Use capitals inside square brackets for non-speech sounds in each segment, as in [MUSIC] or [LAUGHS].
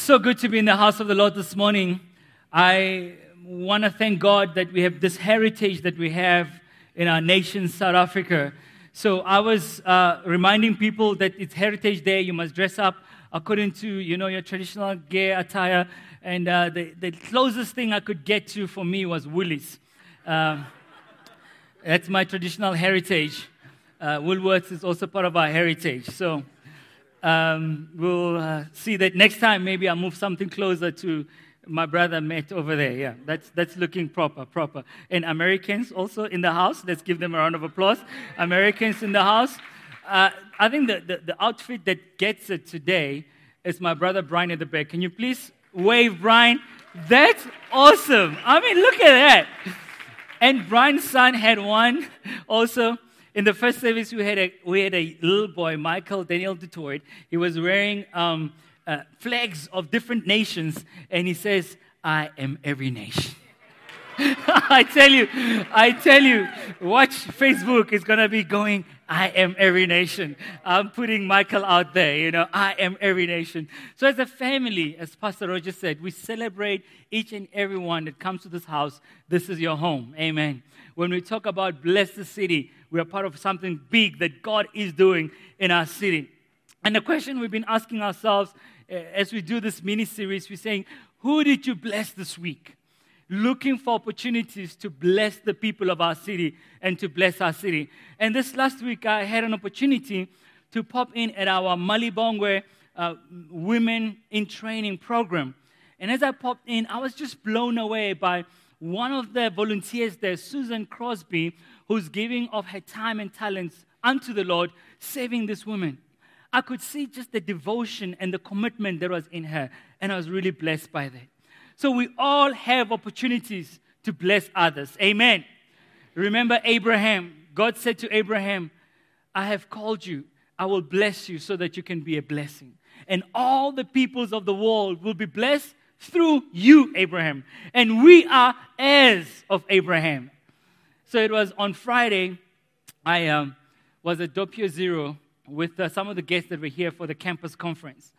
so good to be in the house of the Lord this morning. I want to thank God that we have this heritage that we have in our nation, South Africa. So I was uh, reminding people that it's Heritage Day. You must dress up according to you know your traditional gear attire. And uh, the, the closest thing I could get to for me was Woolies. Um, that's my traditional heritage. Uh, Woolworths is also part of our heritage. So um, we'll uh, see that next time. Maybe I'll move something closer to my brother Matt over there. Yeah, that's, that's looking proper, proper. And Americans also in the house. Let's give them a round of applause. Americans in the house. Uh, I think the, the, the, outfit that gets it today is my brother Brian at the back. Can you please wave, Brian? That's awesome. I mean, look at that. And Brian's son had one also. In the first service, we had a, we had a little boy, Michael Daniel Detroit. He was wearing um, uh, flags of different nations, and he says, I am every nation. [LAUGHS] I tell you, I tell you, watch Facebook is going to be going, I am every nation. I'm putting Michael out there, you know, I am every nation. So, as a family, as Pastor Roger said, we celebrate each and every one that comes to this house. This is your home. Amen. When we talk about bless the city, we are part of something big that God is doing in our city. And the question we've been asking ourselves eh, as we do this mini series, we're saying, Who did you bless this week? Looking for opportunities to bless the people of our city and to bless our city. And this last week, I had an opportunity to pop in at our Malibongwe uh, Women in Training program. And as I popped in, I was just blown away by one of the volunteers there, Susan Crosby, who's giving of her time and talents unto the Lord, saving this woman. I could see just the devotion and the commitment that was in her, and I was really blessed by that. So we all have opportunities to bless others. Amen. Remember Abraham. God said to Abraham, I have called you. I will bless you so that you can be a blessing. And all the peoples of the world will be blessed through you, Abraham. And we are heirs of Abraham. So it was on Friday, I um, was at Doppio Zero with uh, some of the guests that were here for the campus conference.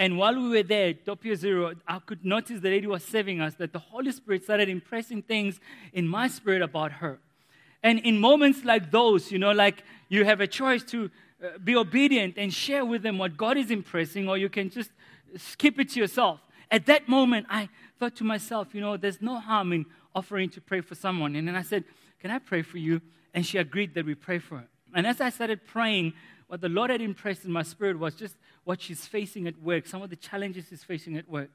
And while we were there, Doppio Zero, I could notice the lady was serving us that the Holy Spirit started impressing things in my spirit about her. And in moments like those, you know, like you have a choice to uh, be obedient and share with them what God is impressing, or you can just skip it to yourself. At that moment, I thought to myself, you know, there's no harm in offering to pray for someone. And then I said, Can I pray for you? And she agreed that we pray for her. And as I started praying, what the Lord had impressed in my spirit was just what she's facing at work, some of the challenges she's facing at work.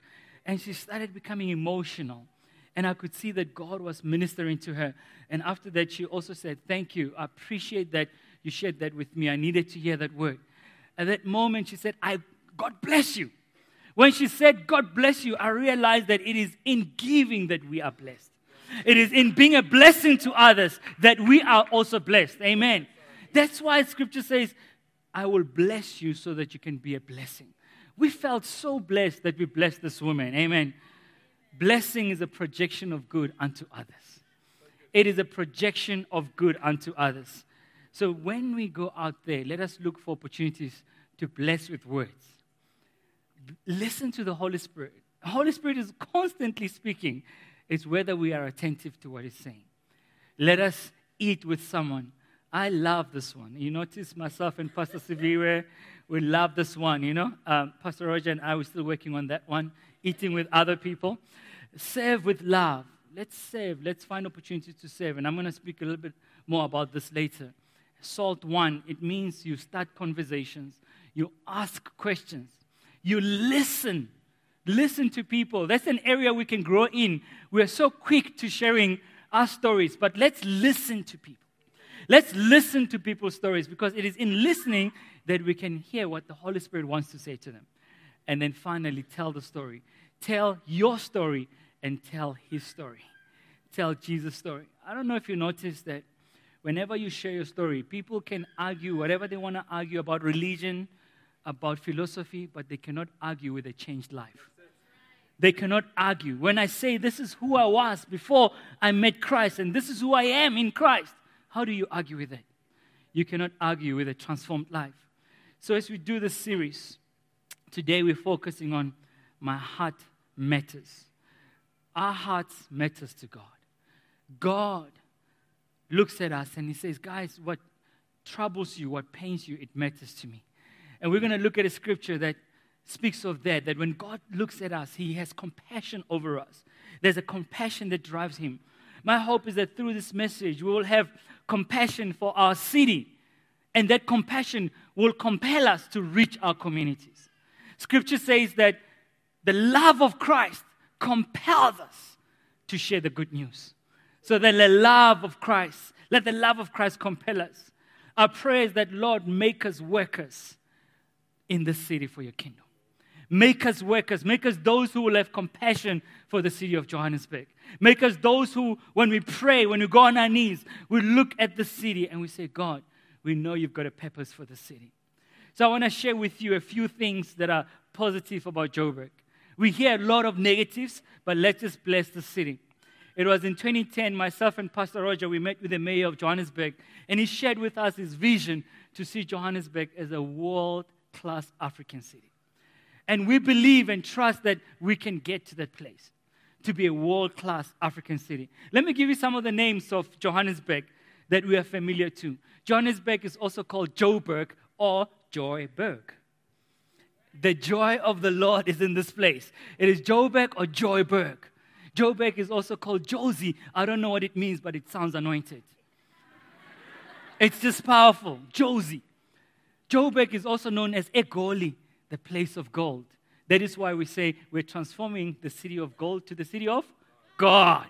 And she started becoming emotional. And I could see that God was ministering to her. And after that, she also said, Thank you. I appreciate that you shared that with me. I needed to hear that word. At that moment, she said, I, God bless you. When she said, God bless you, I realized that it is in giving that we are blessed. It is in being a blessing to others that we are also blessed. Amen. That's why scripture says, I will bless you so that you can be a blessing. We felt so blessed that we blessed this woman. Amen. Blessing is a projection of good unto others. It is a projection of good unto others. So when we go out there, let us look for opportunities to bless with words. Listen to the Holy Spirit. The Holy Spirit is constantly speaking. It's whether we are attentive to what He's saying. Let us eat with someone I love this one. You notice myself and Pastor Siviwe, we love this one, you know. Um, Pastor Roger and I, we're still working on that one, eating with other people. Serve with love. Let's serve. Let's find opportunities to serve. And I'm going to speak a little bit more about this later. Salt one, it means you start conversations, you ask questions, you listen. Listen to people. That's an area we can grow in. We're so quick to sharing our stories, but let's listen to people. Let's listen to people's stories because it is in listening that we can hear what the Holy Spirit wants to say to them. And then finally, tell the story. Tell your story and tell his story. Tell Jesus' story. I don't know if you noticed that whenever you share your story, people can argue whatever they want to argue about religion, about philosophy, but they cannot argue with a changed life. They cannot argue. When I say this is who I was before I met Christ and this is who I am in Christ, how do you argue with it? You cannot argue with a transformed life. So, as we do this series, today we're focusing on my heart matters. Our hearts matters to God. God looks at us and he says, Guys, what troubles you, what pains you, it matters to me. And we're going to look at a scripture that speaks of that, that when God looks at us, he has compassion over us. There's a compassion that drives him. My hope is that through this message, we will have compassion for our city, and that compassion will compel us to reach our communities. Scripture says that the love of Christ compels us to share the good news. So that the love of Christ, let the love of Christ compel us. Our prayer is that, Lord, make us workers in the city for your kingdom. Make us workers. Make us those who will have compassion for the city of Johannesburg. Make us those who, when we pray, when we go on our knees, we look at the city and we say, God, we know you've got a purpose for the city. So I want to share with you a few things that are positive about Joburg. We hear a lot of negatives, but let's just bless the city. It was in 2010, myself and Pastor Roger, we met with the mayor of Johannesburg, and he shared with us his vision to see Johannesburg as a world class African city. And we believe and trust that we can get to that place to be a world class African city. Let me give you some of the names of Johannesburg that we are familiar to. Johannesburg is also called Joburg or Joyburg. The joy of the Lord is in this place. It is Joburg or Joyburg. Joburg is also called Jozi. I don't know what it means, but it sounds anointed. it's just powerful. Jozi. Joburg is also known as Egoli, the place of gold. That is why we say we're transforming the city of gold to the city of God.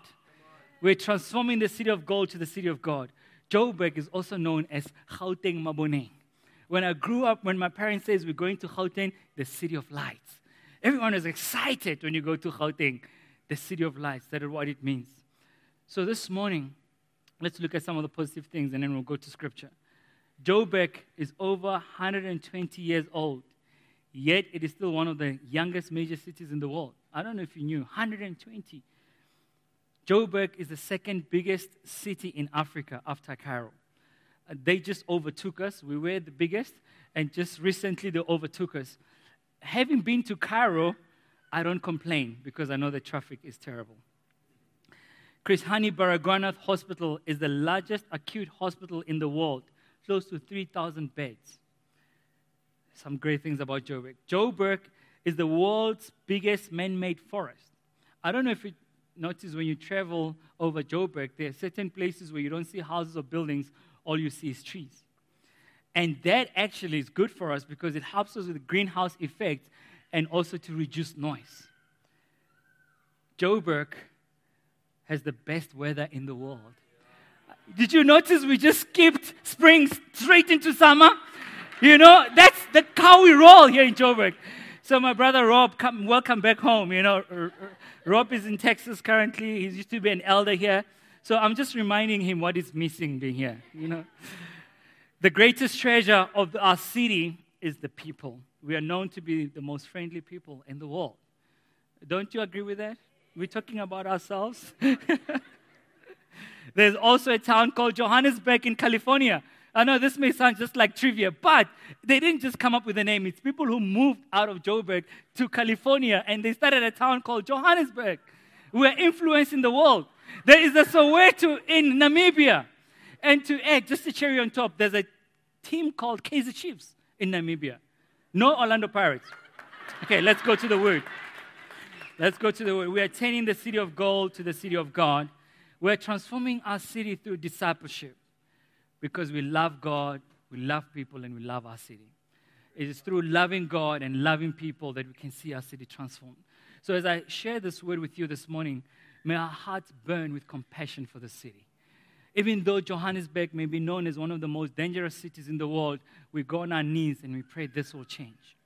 We're transforming the city of gold to the city of God. Joburg is also known as Gauteng Maboneng. When I grew up, when my parents says we're going to Gauteng, the city of lights. Everyone is excited when you go to Gauteng, the city of lights. That is what it means. So this morning, let's look at some of the positive things and then we'll go to scripture. Joburg is over 120 years old, yet it is still one of the youngest major cities in the world. I don't know if you knew, 120. Joburg is the second biggest city in Africa after Cairo. Uh, they just overtook us. We were the biggest, and just recently they overtook us. Having been to Cairo, I don't complain because I know the traffic is terrible. Chris Hani Baragwanath Hospital is the largest acute hospital in the world, close to 3,000 beds. Some great things about Joburg. Joburg is the world's biggest man made forest. I don't know if you notice when you travel over Joburg, there are certain places where you don't see houses or buildings, all you see is trees. And that actually is good for us because it helps us with the greenhouse effect and also to reduce noise. Joburg has the best weather in the world. Did you notice we just skipped spring straight into summer? You know, that's, that's how we roll here in Joburg. So my brother Rob, come, welcome back home. You know, Rob is in Texas currently. He used to be an elder here. So I'm just reminding him what is missing being here. You know, the greatest treasure of our city is the people. We are known to be the most friendly people in the world. Don't you agree with that? We're talking about ourselves. [LAUGHS] There's also a town called Johannesburg in California. I know this may sound just like trivia, but they didn't just come up with a name. It's people who moved out of Joburg to California and they started a town called Johannesburg. We're influencing the world. There is a Soweto in Namibia. And to add, just a cherry on top, there's a team called Kaizer Chiefs in Namibia. No Orlando Pirates. Okay, let's go to the word. Let's go to the word. We are turning the city of gold to the city of God. We're transforming our city through discipleship because we love God, we love people, and we love our city. It is through loving God and loving people that we can see our city transformed. So, as I share this word with you this morning, may our hearts burn with compassion for the city. Even though Johannesburg may be known as one of the most dangerous cities in the world, we go on our knees and we pray this will change.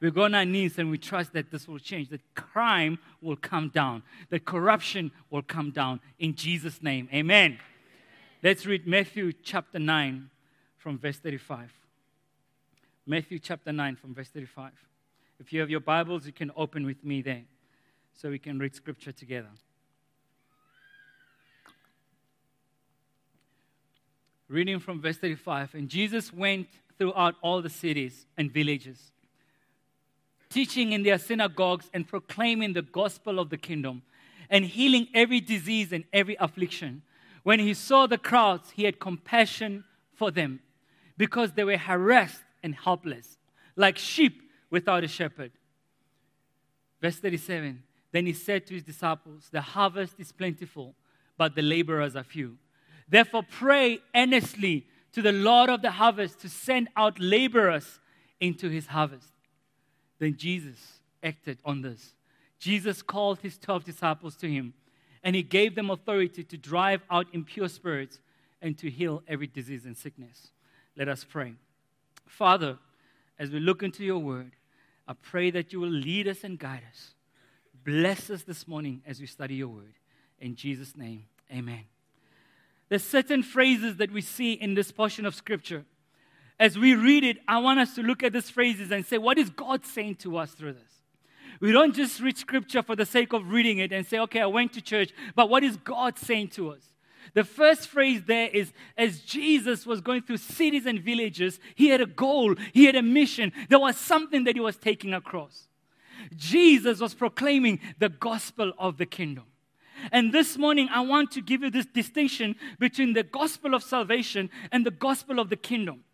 We go on our knees and we trust that this will change, that crime will come down, that corruption will come down. In Jesus' name, amen. Let's read Matthew chapter 9 from verse 35. Matthew chapter 9 from verse 35. If you have your Bibles, you can open with me there so we can read scripture together. Reading from verse 35. And Jesus went throughout all the cities and villages teaching in their synagogues and proclaiming the gospel of the kingdom and healing every disease and every affliction. When he saw the crowds, he had compassion for them because they were harassed and helpless, like sheep without a shepherd. Verse 37 Then he said to his disciples, The harvest is plentiful, but the laborers are few. Therefore, pray earnestly to the Lord of the harvest to send out laborers into his harvest. Then Jesus acted on this. Jesus called his 12 disciples to him, and he gave them authority to drive out impure spirits and to heal every disease and sickness. Let us pray. Father, as we look into your word, I pray that you will lead us and guide us. Bless us this morning as we study your word. In Jesus' name, amen. There's certain phrases that we see in this portion of scripture. As we read it, I want us to look at these phrases and say, what is God saying to us through this? We don't just read scripture for the sake of reading it and say, okay, I went to church, but what is God saying to us? The first phrase there is as Jesus was going through cities and villages, he had a goal, he had a mission. There was something that he was taking across. Jesus was proclaiming the gospel of the kingdom. And this morning, I want to give you this distinction between the gospel of salvation and the gospel of the kingdom.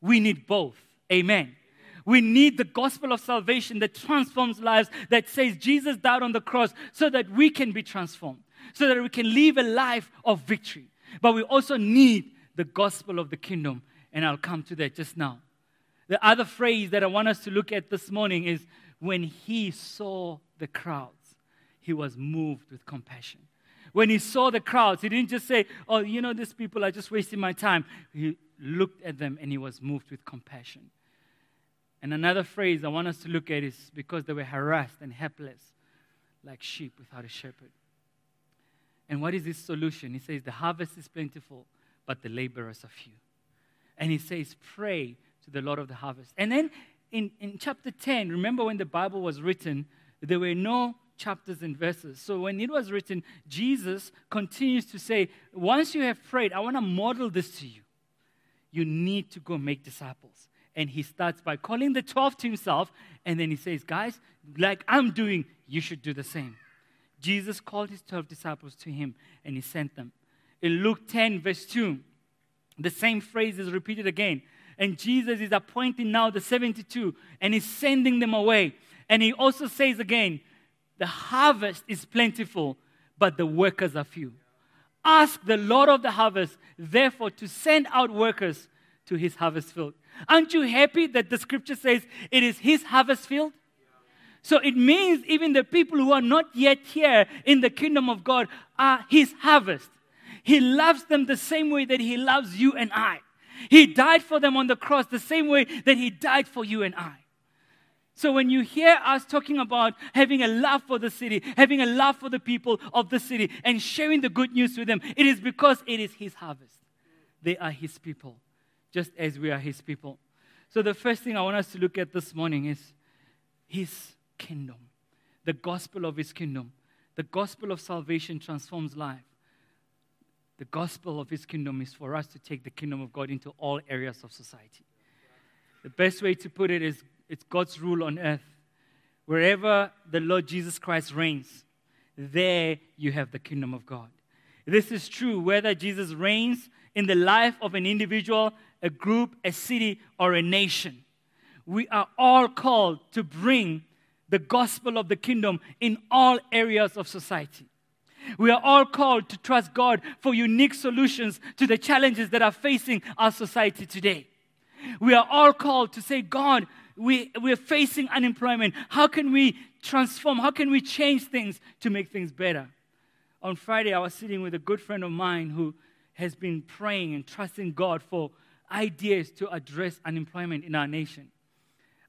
We need both. Amen. We need the gospel of salvation that transforms lives, that says Jesus died on the cross so that we can be transformed so that we can live a life of victory. But we also need the gospel of the kingdom, and I'll come to that just now. The other phrase that I want us to look at this morning is when he saw the crowds, he was moved with compassion. When he saw the crowds, he didn't just say, Oh, you know, these people are just wasting my time. He looked at them and he was moved with compassion. And another phrase I want us to look at is because they were harassed and helpless, like sheep without a shepherd. And what is his solution? He says, The harvest is plentiful, but the laborers are few. And he says, Pray to the Lord of the harvest. And then in, in chapter 10, remember when the Bible was written, there were no chapters and verses. So when it was written, Jesus continues to say, Once you have prayed, I want to model this to you. You need to go make disciples. And he starts by calling the 12 to himself, and then he says, Guys, like I'm doing, you should do the same. Jesus called his 12 disciples to him and he sent them. In Luke 10, verse 2, the same phrase is repeated again. And Jesus is appointing now the 72 and he's sending them away. And he also says again, the harvest is plentiful, but the workers are few. Ask the Lord of the harvest, therefore, to send out workers to his harvest field. Aren't you happy that the scripture says it is his harvest field? So it means even the people who are not yet here in the kingdom of God are his harvest. He loves them the same way that he loves you and I. He died for them on the cross the same way that he died for you and I. So when you hear us talking about having a love for the city, having a love for the people of the city, and sharing the good news with them, it is because it is his harvest. They are his people, just as we are his people. So the first thing I want us to look at this morning is his kingdom, the gospel of his kingdom. The gospel of salvation transforms life. The gospel of his kingdom is for us to take the kingdom of God into all areas of society. The best way to put it is it's God's rule on earth. Wherever the Lord Jesus Christ reigns, there you have the kingdom of God. This is true whether Jesus reigns in the life of an individual, a group, a city, or a nation. We are all called to bring the gospel of the kingdom in all areas of society. We are all called to trust God for unique solutions to the challenges that are facing our society today. We are all called to say, God, we, we're facing unemployment. How can we transform? How can we change things to make things better? On Friday, I was sitting with a good friend of mine who has been praying and trusting God for ideas to address unemployment in our nation.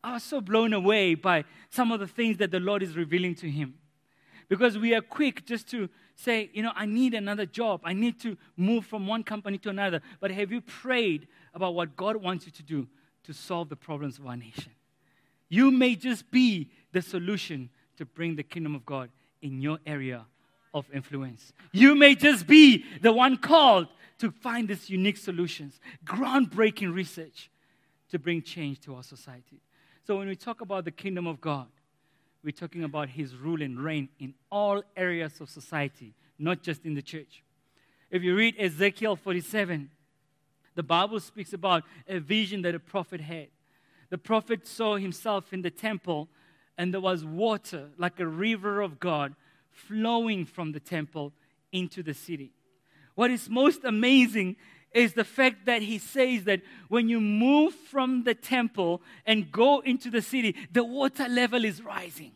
I was so blown away by some of the things that the Lord is revealing to him. Because we are quick just to say, you know, I need another job. I need to move from one company to another. But have you prayed about what God wants you to do to solve the problems of our nation? You may just be the solution to bring the kingdom of God in your area of influence. You may just be the one called to find these unique solutions, groundbreaking research to bring change to our society. So when we talk about the kingdom of God, we're talking about his rule and reign in all areas of society, not just in the church. If you read Ezekiel 47, the Bible speaks about a vision that a prophet had. The prophet saw himself in the temple, and there was water like a river of God flowing from the temple into the city. What is most amazing is the fact that he says that when you move from the temple and go into the city, the water level is rising.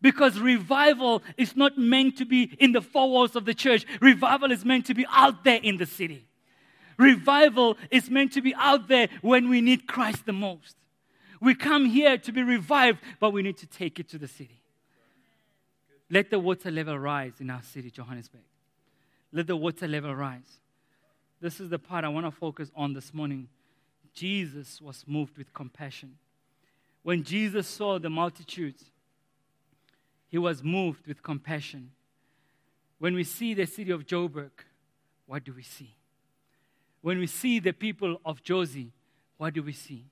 Because revival is not meant to be in the four walls of the church, revival is meant to be out there in the city. Revival is meant to be out there when we need Christ the most. We come here to be revived, but we need to take it to the city. Let the water level rise in our city, Johannesburg. Let the water level rise. This is the part I want to focus on this morning. Jesus was moved with compassion. When Jesus saw the multitudes, he was moved with compassion. When we see the city of Joburg, what do we see? When we see the people of Jozi, what do we see?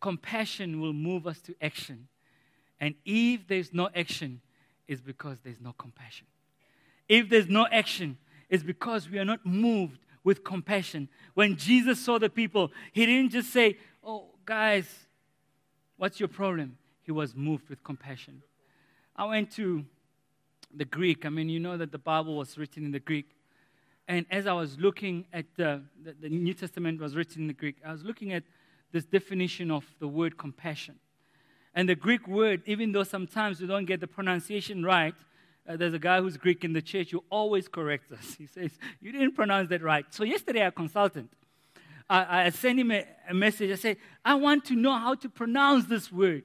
Compassion will move us to action. And if there's no action, it's because there's no compassion. If there's no action, it's because we are not moved with compassion. When Jesus saw the people, he didn't just say, Oh, guys, what's your problem? He was moved with compassion. I went to the Greek. I mean, you know that the Bible was written in the Greek. And as I was looking at the, the, the New Testament was written in the Greek, I was looking at this definition of the word compassion. And the Greek word, even though sometimes we don't get the pronunciation right, uh, there's a guy who's Greek in the church who always corrects us. [LAUGHS] He says, You didn't pronounce that right. So yesterday, our consultant, I, I sent him a, a message. I said, I want to know how to pronounce this word.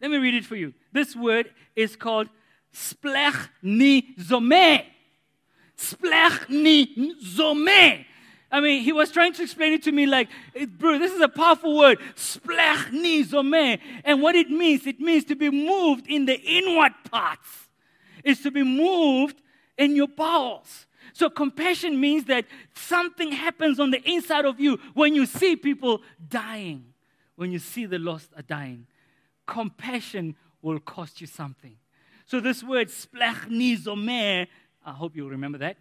Let me read it for you. This word is called splechnizomē. Splechnizomē. I mean, he was trying to explain it to me like, bro, this is a powerful word. Splechnizomē. And what it means, it means to be moved in the inward parts. It's to be moved in your bowels. So compassion means that something happens on the inside of you when you see people dying, when you see the lost are dying compassion will cost you something. So this word, splachnizomē, I hope you'll remember that.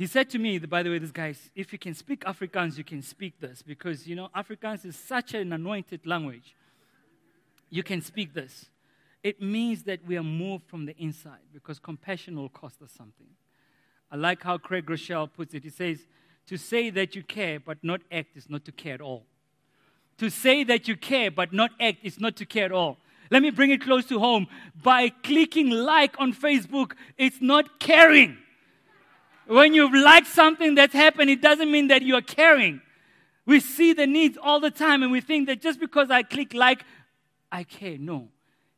He said to me, by the way, this guy, if you can speak Afrikaans, you can speak this because, you know, Afrikaans is such an anointed language. You can speak this. It means that we are moved from the inside because compassion will cost us something. I like how Craig Groeschel puts it. He says, to say that you care but not act is not to care at all. To say that you care but not act is not to care at all. Let me bring it close to home. By clicking like on Facebook, it's not caring. When you've liked something that's happened, it doesn't mean that you're caring. We see the needs all the time and we think that just because I click like, I care. No.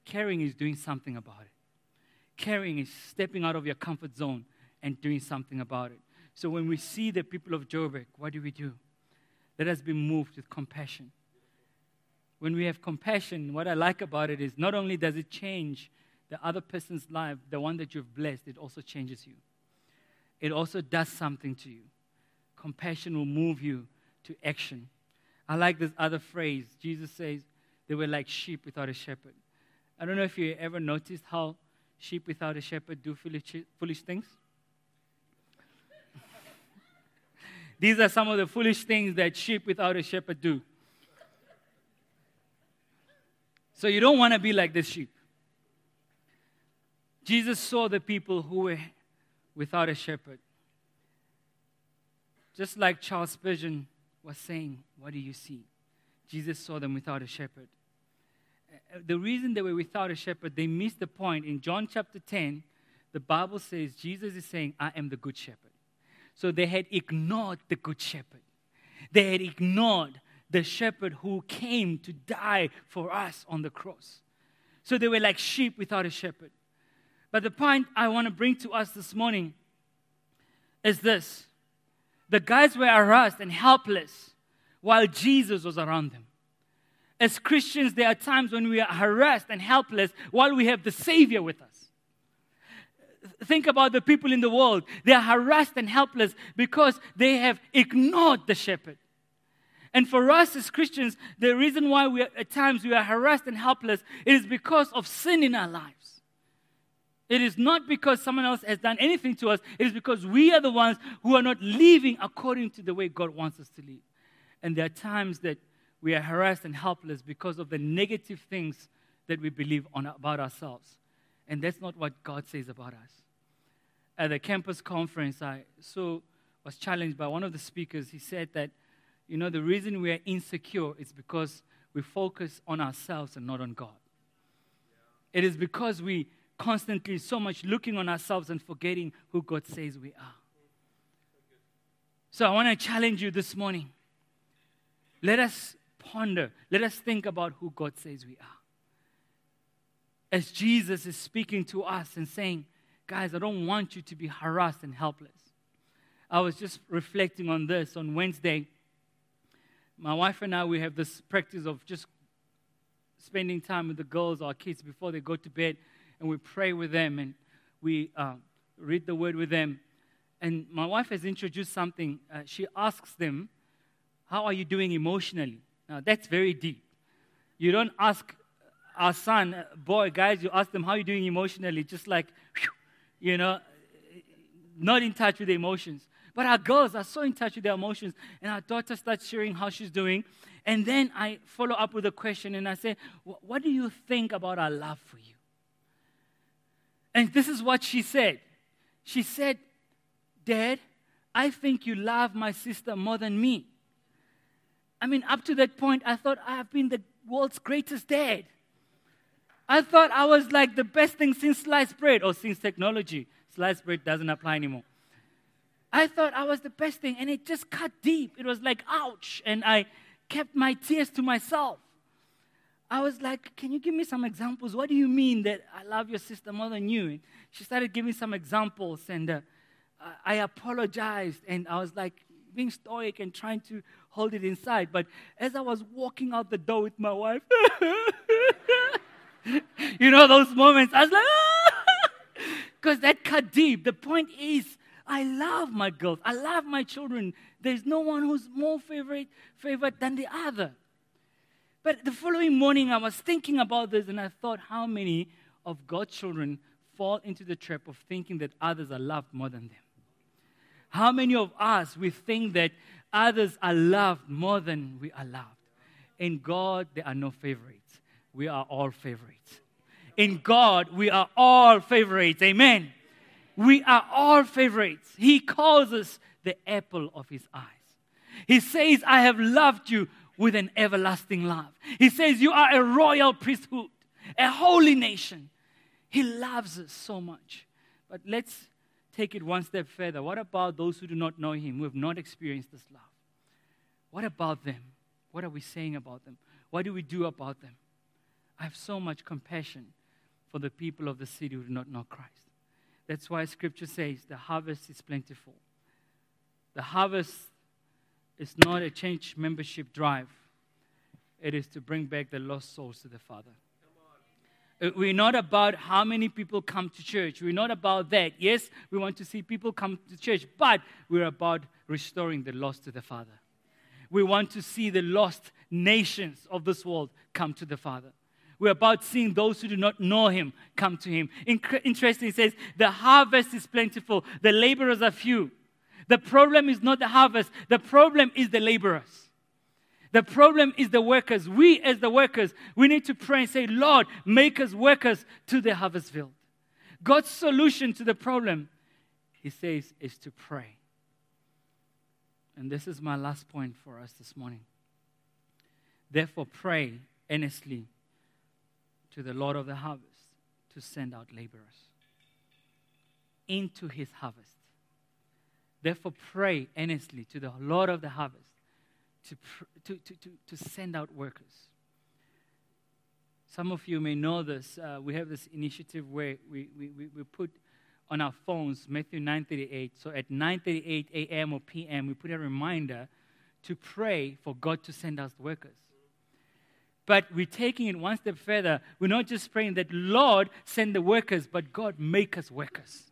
Caring is doing something about it. Caring is stepping out of your comfort zone and doing something about it. So when we see the people of Joburg, what do we do? Let us be moved with compassion when we have compassion, what I like about it is not only does it change the other person's life, the one that you've blessed, it also changes you. It also does something to you. Compassion will move you to action. I like this other phrase. Jesus says they were like sheep without a shepherd. I don't know if you ever noticed how sheep without a shepherd do foolish, foolish things. [LAUGHS] These are some of the foolish things that sheep without a shepherd do. So you don't want to be like this sheep. Jesus saw the people who were without a shepherd. Just like Charles Spurgeon was saying, What do you see? Jesus saw them without a shepherd. Uh, the reason they were without a shepherd, they missed the point. In John chapter 10, the Bible says Jesus is saying, I am the good shepherd. So they had ignored the good shepherd. They had ignored the shepherd who came to die for us on the cross. So they were like sheep without a shepherd. But the point I want to bring to us this morning is this the guys were harassed and helpless while Jesus was around them. As Christians, there are times when we are harassed and helpless while we have the Savior with us. Think about the people in the world. They are harassed and helpless because they have ignored the shepherd. And for us as Christians, the reason why we are, at times we are harassed and helpless is because of sin in our lives. It is not because someone else has done anything to us. It is because we are the ones who are not living according to the way God wants us to live. And there are times that we are harassed and helpless because of the negative things that we believe on, about ourselves. And that's not what God says about us. At the campus conference, I so was challenged by one of the speakers. He said that, you know, the reason we are insecure is because we focus on ourselves and not on God. It is because we constantly so much looking on ourselves and forgetting who God says we are. So I want to challenge you this morning. Let us ponder, let us think about who God says we are. As Jesus is speaking to us and saying, Guys, I don't want you to be harassed and helpless. I was just reflecting on this on Wednesday. My wife and I, we have this practice of just spending time with the girls, our kids, before they go to bed, and we pray with them and we uh, read the word with them. And my wife has introduced something. Uh, she asks them, How are you doing emotionally? Now, that's very deep. You don't ask our son, boy, guys, you ask them, How are you doing emotionally? Just like, you know, not in touch with the emotions. But our girls are so in touch with their emotions. And our daughter starts sharing how she's doing. And then I follow up with a question and I say, What do you think about our love for you? And this is what she said. She said, Dad, I think you love my sister more than me. I mean, up to that point, I thought I've been the world's greatest dad. I thought I was like the best thing since sliced bread or since technology. Sliced bread doesn't apply anymore. I thought I was the best thing, and it just cut deep. It was like, ouch. And I kept my tears to myself. I was like, Can you give me some examples? What do you mean that I love your sister more than you? And she started giving some examples, and uh, I apologized, and I was like, being stoic and trying to hold it inside. But as I was walking out the door with my wife, [LAUGHS] you know those moments, I was like, [LAUGHS] because that cut deep. The point is, I love my girls. I love my children. There's no one who's more favorite, favorite than the other. But the following morning, I was thinking about this and I thought how many of God's children fall into the trap of thinking that others are loved more than them. How many of us, we think that others are loved more than we are loved? In God, there are no favorites. We are all favorites. In God, we are all favorites. Amen. We are all favorites. He calls us the apple of his eyes. He says, I have loved you with an everlasting love. He says, You are a royal priesthood, a holy nation. He loves us so much. But let's take it one step further. What about those who do not know him, who have not experienced this love? What about them? What are we saying about them? What do we do about them? I have so much compassion for the people of the city who do not know Christ. That's why scripture says the harvest is plentiful. The harvest is not a change membership drive, it is to bring back the lost souls to the Father. Uh, we're not about how many people come to church. We're not about that. Yes, we want to see people come to church, but we're about restoring the lost to the Father. We want to see the lost nations of this world come to the Father. We're about seeing those who do not know him come to him. Interesting, it says, the harvest is plentiful, the laborers are few. The problem is not the harvest, the problem is the laborers. The problem is the workers. We, as the workers, we need to pray and say, Lord, make us workers to the harvest field. God's solution to the problem, he says, is to pray. And this is my last point for us this morning. Therefore, pray earnestly to the Lord of the harvest to send out laborers into his harvest. Therefore, pray earnestly to the Lord of the harvest to, to, to, to, to send out workers. Some of you may know this. Uh, we have this initiative where we, we, we put on our phones Matthew 9:38. So at 9:38 a.m. or p.m., we put a reminder to pray for God to send us workers. But we're taking it one step further. We're not just praying that, Lord, send the workers, but God, make us workers.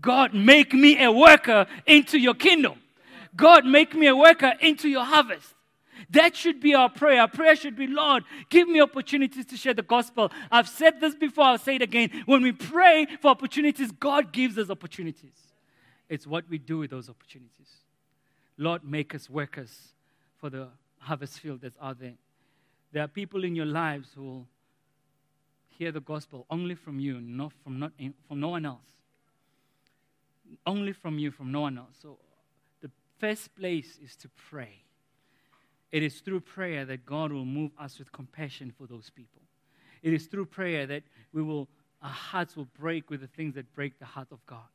God, make me a worker into your kingdom. God, make me a worker into your harvest. That should be our prayer. Our prayer should be, Lord, give me opportunities to share the gospel. I've said this before, I'll say it again. When we pray for opportunities, God gives us opportunities. It's what we do with those opportunities. Lord, make us workers for the harvest field that's out there. There are people in your lives who will hear the gospel only from you, not from, not, from no one else. Only from you, from no one else. So the first place is to pray. It is through prayer that God will move us with compassion for those people. It is through prayer that we will, our hearts will break with the things that break the heart of God.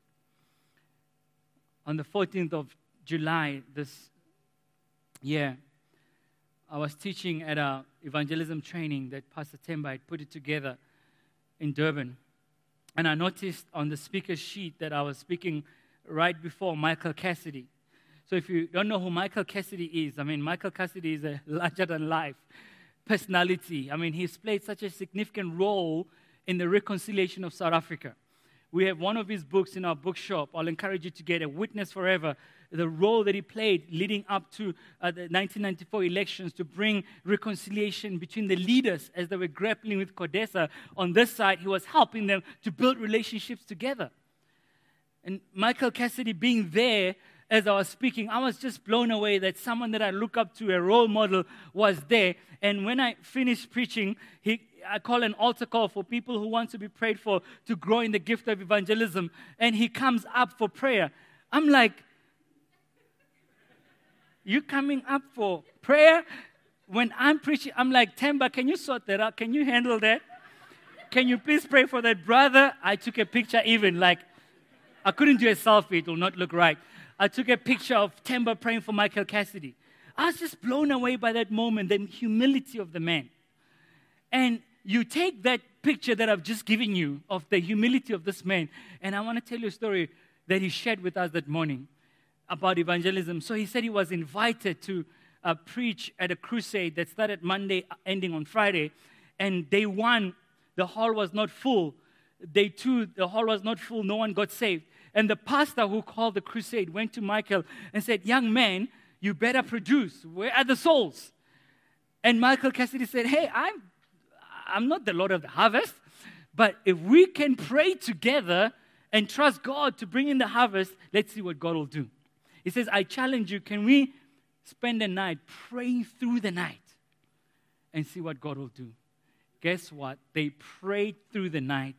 On the 14th of July this year, I was teaching at a evangelism training that Pastor Temba had put it together in Durban. And I noticed on the speaker sheet that I was speaking right before Michael Cassidy. So if you don't know who Michael Cassidy is, I mean, Michael Cassidy is a [LAUGHS] larger than life personality. I mean, he's played such a significant role in the reconciliation of South Africa. We have one of his books in our bookshop. I'll encourage you to get a Witness Forever the role that he played leading up to uh, the 1994 elections to bring reconciliation between the leaders as they were grappling with CODESA. On this side, he was helping them to build relationships together. And Michael Cassidy being there as I was speaking, I was just blown away that someone that I look up to, a role model, was there. And when I finished preaching, he, I call an altar call for people who want to be prayed for to grow in the gift of evangelism. And he comes up for prayer. I'm like, you coming up for prayer? When I'm preaching, I'm like, Temba, can you sort that out? Can you handle that? Can you please pray for that brother? I took a picture, even like, I couldn't do a selfie, it will not look right. I took a picture of Temba praying for Michael Cassidy. I was just blown away by that moment, the humility of the man. And you take that picture that I've just given you of the humility of this man, and I want to tell you a story that he shared with us that morning about evangelism. So he said he was invited to uh, preach at a crusade that started Monday, ending on Friday. And day one, the hall was not full. Day two, the hall was not full. No one got saved. And the pastor who called the crusade went to Michael and said, Young man, you better produce. Where are the souls? And Michael Cassidy said, Hey, I'm, I'm not the Lord of the harvest, but if we can pray together and trust God to bring in the harvest, let's see what God will do. He says, I challenge you, can we spend the night praying through the night and see what God will do? Guess what? They prayed through the night.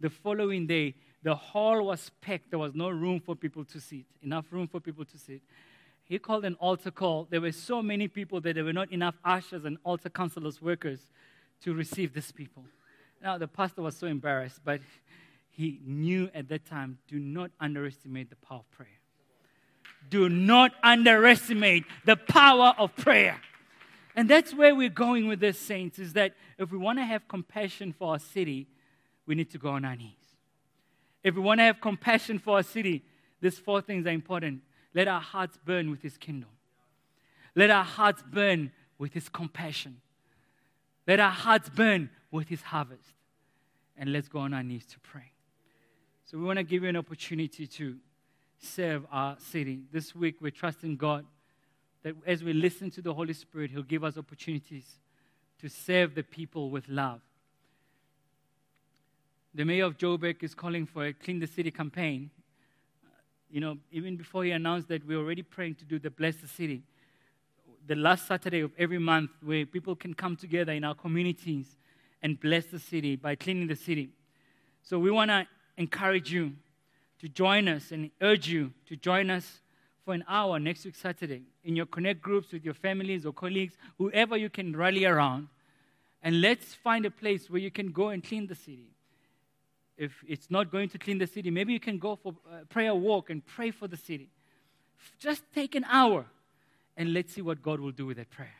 The following day, the hall was packed. There was no room for people to sit, enough room for people to sit. He called an altar call. There were so many people that there were not enough ushers and altar counselors, workers to receive these people. Now, the pastor was so embarrassed, but he knew at that time do not underestimate the power of prayer do not underestimate the power of prayer. And that's where we're going with this, saints, is that if we want to have compassion for our city, we need to go on our knees. If we want to have compassion for our city, these four things are important. Let our hearts burn with His kingdom. Let our hearts burn with His compassion. Let our hearts burn with His harvest. And let's go on our knees to pray. So we want to give you an opportunity to serve our city. This week, we're trusting God that as we listen to the Holy Spirit, He'll give us opportunities to serve the people with love. The mayor of Joburg is calling for a Clean the City campaign. You know, even before he announced that, we're already praying to do the Bless the City. The last Saturday of every month, where people can come together in our communities and bless the city by cleaning the city. So we want to encourage you to join us and urge you to join us for an hour next week, Saturday, in your connect groups with your families or colleagues, whoever you can rally around. And let's find a place where you can go and clean the city. If it's not going to clean the city, maybe you can go for a prayer walk and pray for the city. Just take an hour and let's see what God will do with that prayer.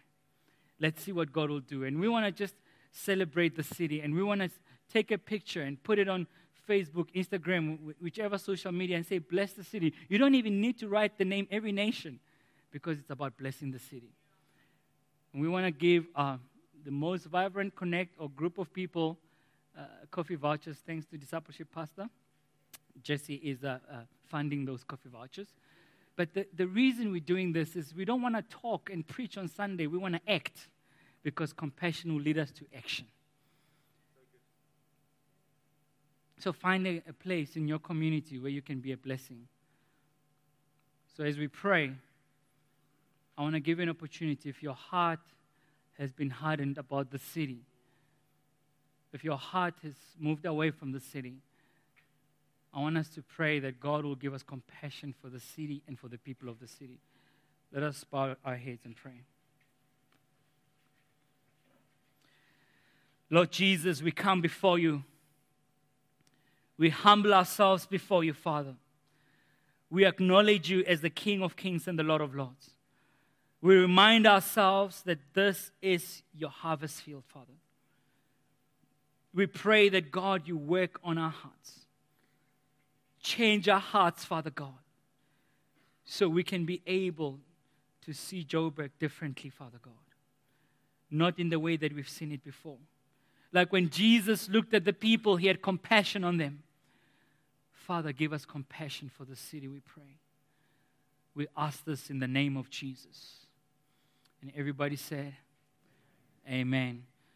Let's see what God will do. And we want to just celebrate the city and we want to take a picture and put it on Facebook, Instagram, whichever social media, and say, Bless the city. You don't even need to write the name every nation because it's about blessing the city. And we want to give uh, the most vibrant connect or group of people coffee vouchers thanks to Discipleship Pastor. Jesse is uh, uh funding those coffee vouchers. But the, the reason we're doing this is we don't want to talk and preach on Sunday. We want to act because compassion will lead us to action. So find a, a place in your community where you can be a blessing. So as we pray, I want to give you an opportunity if your heart has been hardened about the city, if your heart has moved away from the city, I want us to pray that God will give us compassion for the city and for the people of the city. Let us bow our heads and pray. Lord Jesus, we come before you. We humble ourselves before you, Father. We acknowledge you as the King of kings and the Lord of lords. We remind ourselves that this is your harvest field, Father. We pray that God, you work on our hearts. Change our hearts, Father God, so we can be able to see Joburg differently, Father God. Not in the way that we've seen it before. Like when Jesus looked at the people, he had compassion on them. Father, give us compassion for the city, we pray. We ask this in the name of Jesus. And everybody said, Amen.